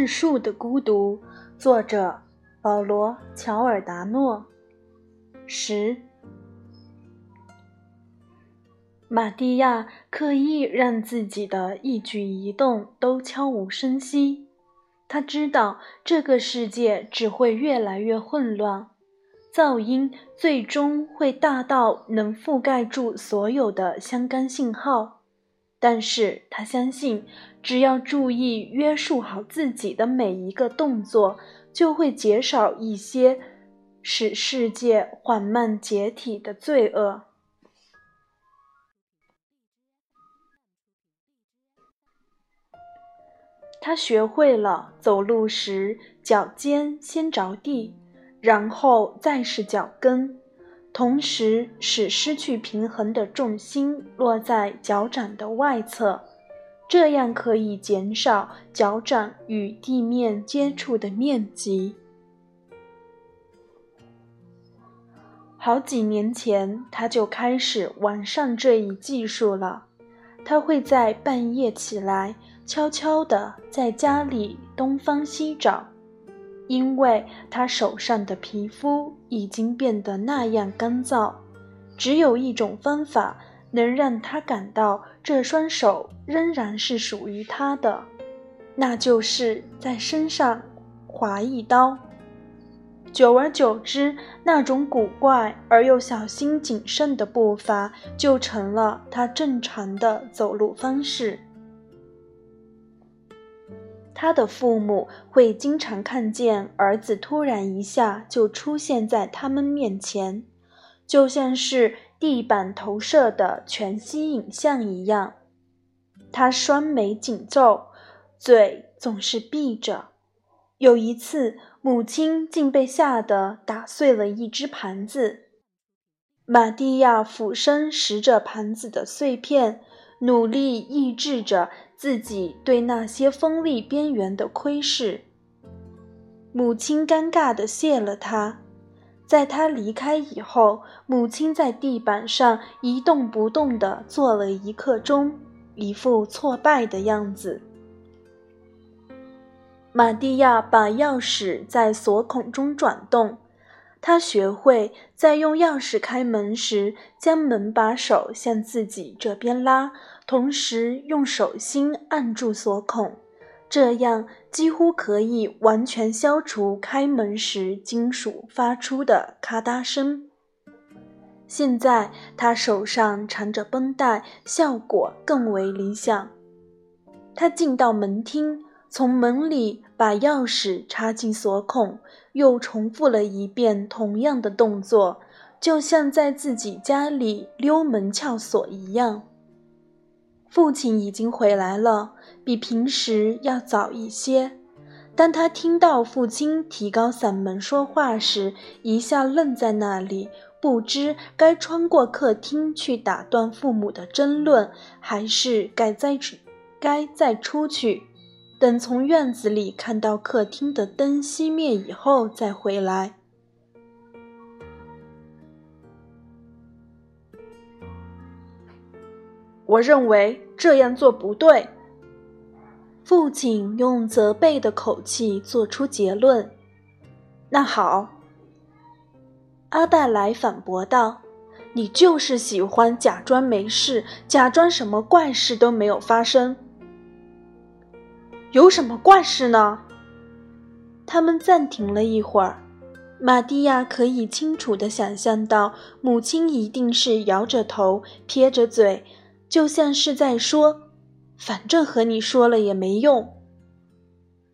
质数的孤独，作者保罗·乔尔达诺。十，玛蒂亚刻意让自己的一举一动都悄无声息。他知道这个世界只会越来越混乱，噪音最终会大到能覆盖住所有的相干信号。但是他相信，只要注意约束好自己的每一个动作，就会减少一些使世界缓慢解体的罪恶。他学会了走路时脚尖先着地，然后再是脚跟。同时，使失去平衡的重心落在脚掌的外侧，这样可以减少脚掌与地面接触的面积。好几年前，他就开始完善这一技术了。他会在半夜起来，悄悄地在家里东翻西找。因为他手上的皮肤已经变得那样干燥，只有一种方法能让他感到这双手仍然是属于他的，那就是在身上划一刀。久而久之，那种古怪而又小心谨慎的步伐就成了他正常的走路方式。他的父母会经常看见儿子突然一下就出现在他们面前，就像是地板投射的全息影像一样。他双眉紧皱，嘴总是闭着。有一次，母亲竟被吓得打碎了一只盘子。玛蒂亚俯身拾着盘子的碎片。努力抑制着自己对那些锋利边缘的窥视。母亲尴尬地谢了他，在他离开以后，母亲在地板上一动不动地坐了一刻钟，一副挫败的样子。玛蒂亚把钥匙在锁孔中转动。他学会在用钥匙开门时，将门把手向自己这边拉，同时用手心按住锁孔，这样几乎可以完全消除开门时金属发出的咔嗒声。现在他手上缠着绷带，效果更为理想。他进到门厅。从门里把钥匙插进锁孔，又重复了一遍同样的动作，就像在自己家里溜门撬锁一样。父亲已经回来了，比平时要早一些。当他听到父亲提高嗓门说话时，一下愣在那里，不知该穿过客厅去打断父母的争论，还是该再出，该再出去。等从院子里看到客厅的灯熄灭以后再回来。我认为这样做不对。父亲用责备的口气做出结论。那好，阿黛莱反驳道：“你就是喜欢假装没事，假装什么怪事都没有发生。”有什么怪事呢？他们暂停了一会儿。玛蒂亚可以清楚地想象到，母亲一定是摇着头、撇着嘴，就像是在说：“反正和你说了也没用。”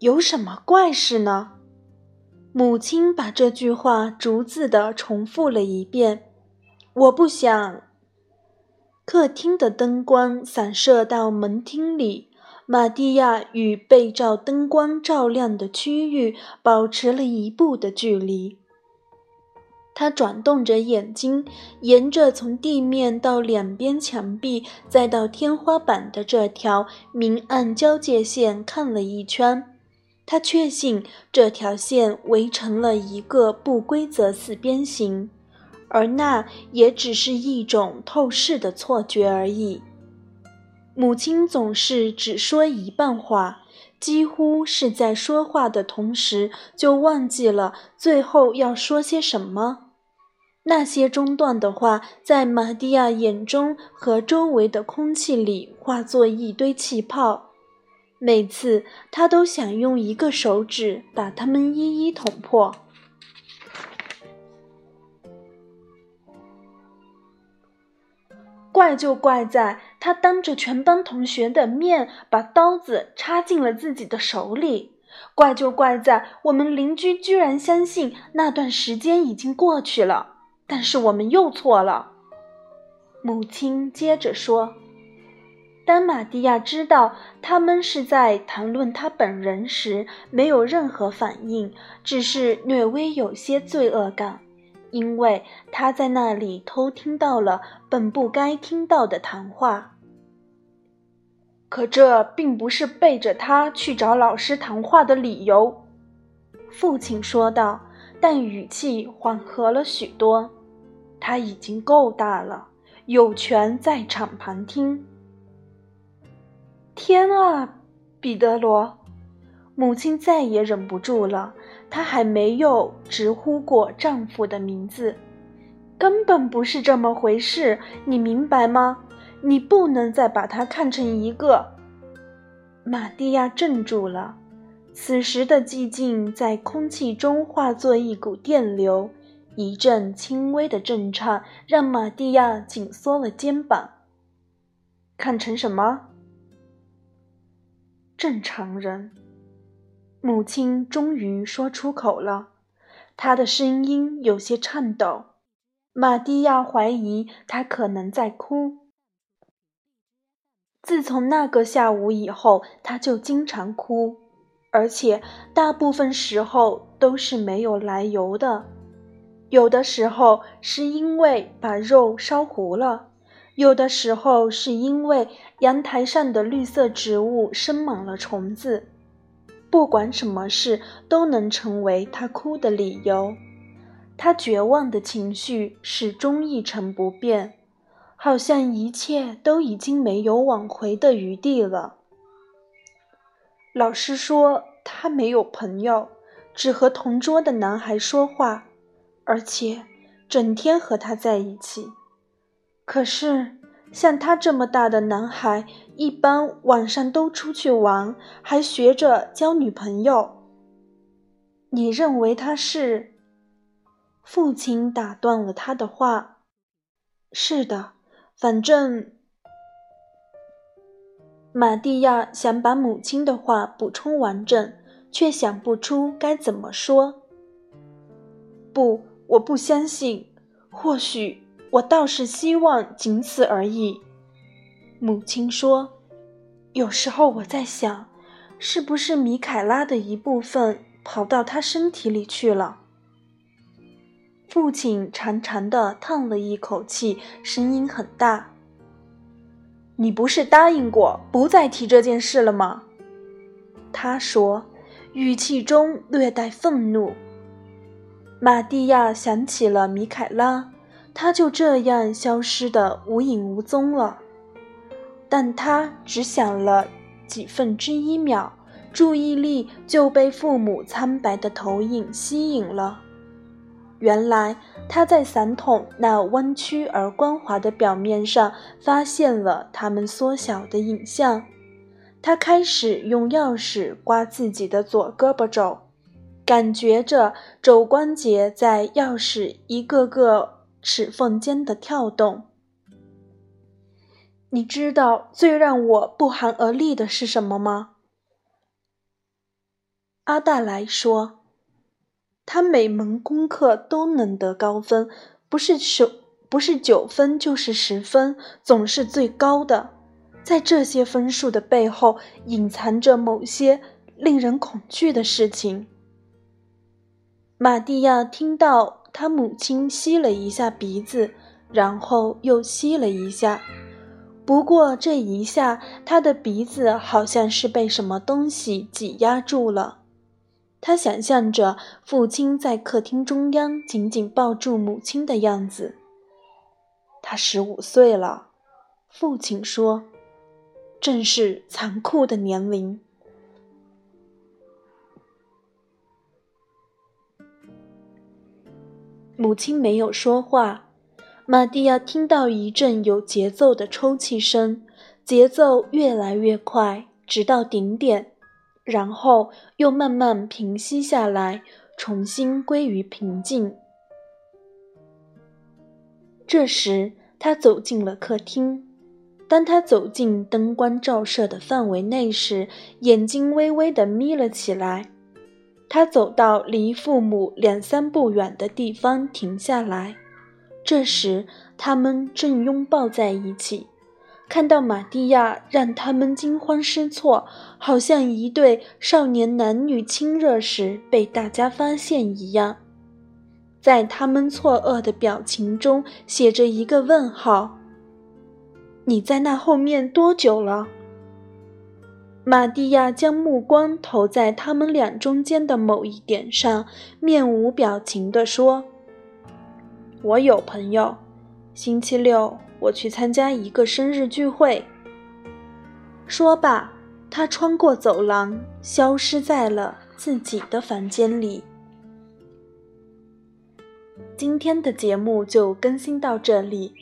有什么怪事呢？母亲把这句话逐字地重复了一遍。我不想。客厅的灯光散射到门厅里。玛蒂亚与被照灯光照亮的区域保持了一步的距离。他转动着眼睛，沿着从地面到两边墙壁再到天花板的这条明暗交界线看了一圈。他确信这条线围成了一个不规则四边形，而那也只是一种透视的错觉而已。母亲总是只说一半话，几乎是在说话的同时就忘记了最后要说些什么。那些中断的话，在玛蒂亚眼中和周围的空气里化作一堆气泡。每次，他都想用一个手指把它们一一捅破。怪就怪在他当着全班同学的面把刀子插进了自己的手里。怪就怪在我们邻居居然相信那段时间已经过去了，但是我们又错了。母亲接着说：“当玛蒂亚知道他们是在谈论他本人时，没有任何反应，只是略微有些罪恶感。”因为他在那里偷听到了本不该听到的谈话，可这并不是背着他去找老师谈话的理由。父亲说道，但语气缓和了许多。他已经够大了，有权在场旁听。天啊，彼得罗！母亲再也忍不住了。她还没有直呼过丈夫的名字，根本不是这么回事，你明白吗？你不能再把他看成一个……玛蒂亚镇住了，此时的寂静在空气中化作一股电流，一阵轻微的震颤让玛蒂亚紧缩了肩膀。看成什么？正常人。母亲终于说出口了，她的声音有些颤抖。玛蒂亚怀疑她可能在哭。自从那个下午以后，她就经常哭，而且大部分时候都是没有来由的。有的时候是因为把肉烧糊了，有的时候是因为阳台上的绿色植物生满了虫子。不管什么事都能成为他哭的理由，他绝望的情绪始终一成不变，好像一切都已经没有挽回的余地了。老师说他没有朋友，只和同桌的男孩说话，而且整天和他在一起。可是。像他这么大的男孩，一般晚上都出去玩，还学着交女朋友。你认为他是？父亲打断了他的话。是的，反正……玛蒂亚想把母亲的话补充完整，却想不出该怎么说。不，我不相信。或许。我倒是希望仅此而已，母亲说。有时候我在想，是不是米凯拉的一部分跑到他身体里去了？父亲长长的叹了一口气，声音很大。你不是答应过不再提这件事了吗？他说，语气中略带愤怒。玛蒂亚想起了米凯拉。他就这样消失的无影无踪了，但他只想了几分之一秒，注意力就被父母苍白的投影吸引了。原来他在伞筒那弯曲而光滑的表面上发现了他们缩小的影像。他开始用钥匙刮自己的左胳膊肘，感觉着肘关节在钥匙一个个。齿缝间的跳动。你知道最让我不寒而栗的是什么吗？阿黛来说，他每门功课都能得高分，不是九，不是九分就是十分，总是最高的。在这些分数的背后，隐藏着某些令人恐惧的事情。玛蒂亚听到。他母亲吸了一下鼻子，然后又吸了一下。不过这一下，他的鼻子好像是被什么东西挤压住了。他想象着父亲在客厅中央紧紧抱住母亲的样子。他十五岁了父亲说正是残酷的年龄。母亲没有说话玛蒂亚听到一阵有节奏的抽泣声节奏越来越快直到顶点然后又慢慢平息下来，重新归于平静。这时，他走进了客厅。当他走进灯光照射的范围内时，眼睛微微地眯了起来。他走到离父母两三步远的地方停下来。这时，他们正拥抱在一起。看到玛蒂亚，让他们惊慌失措，好像一对少年男女亲热时被大家发现一样。在他们错愕的表情中，写着一个问号。你在那后面多久了？玛蒂亚将目光投在他们俩中间的某一点上，面无表情地说。我有朋友，星期六我去参加一个生日聚会。说罢，他穿过走廊，消失在了自己的房间里。今天的节目就更新到这里。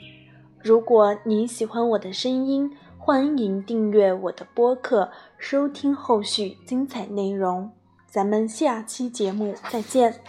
如果你喜欢我的声音，欢迎订阅我的播客，收听后续精彩内容。咱们下期节目再见。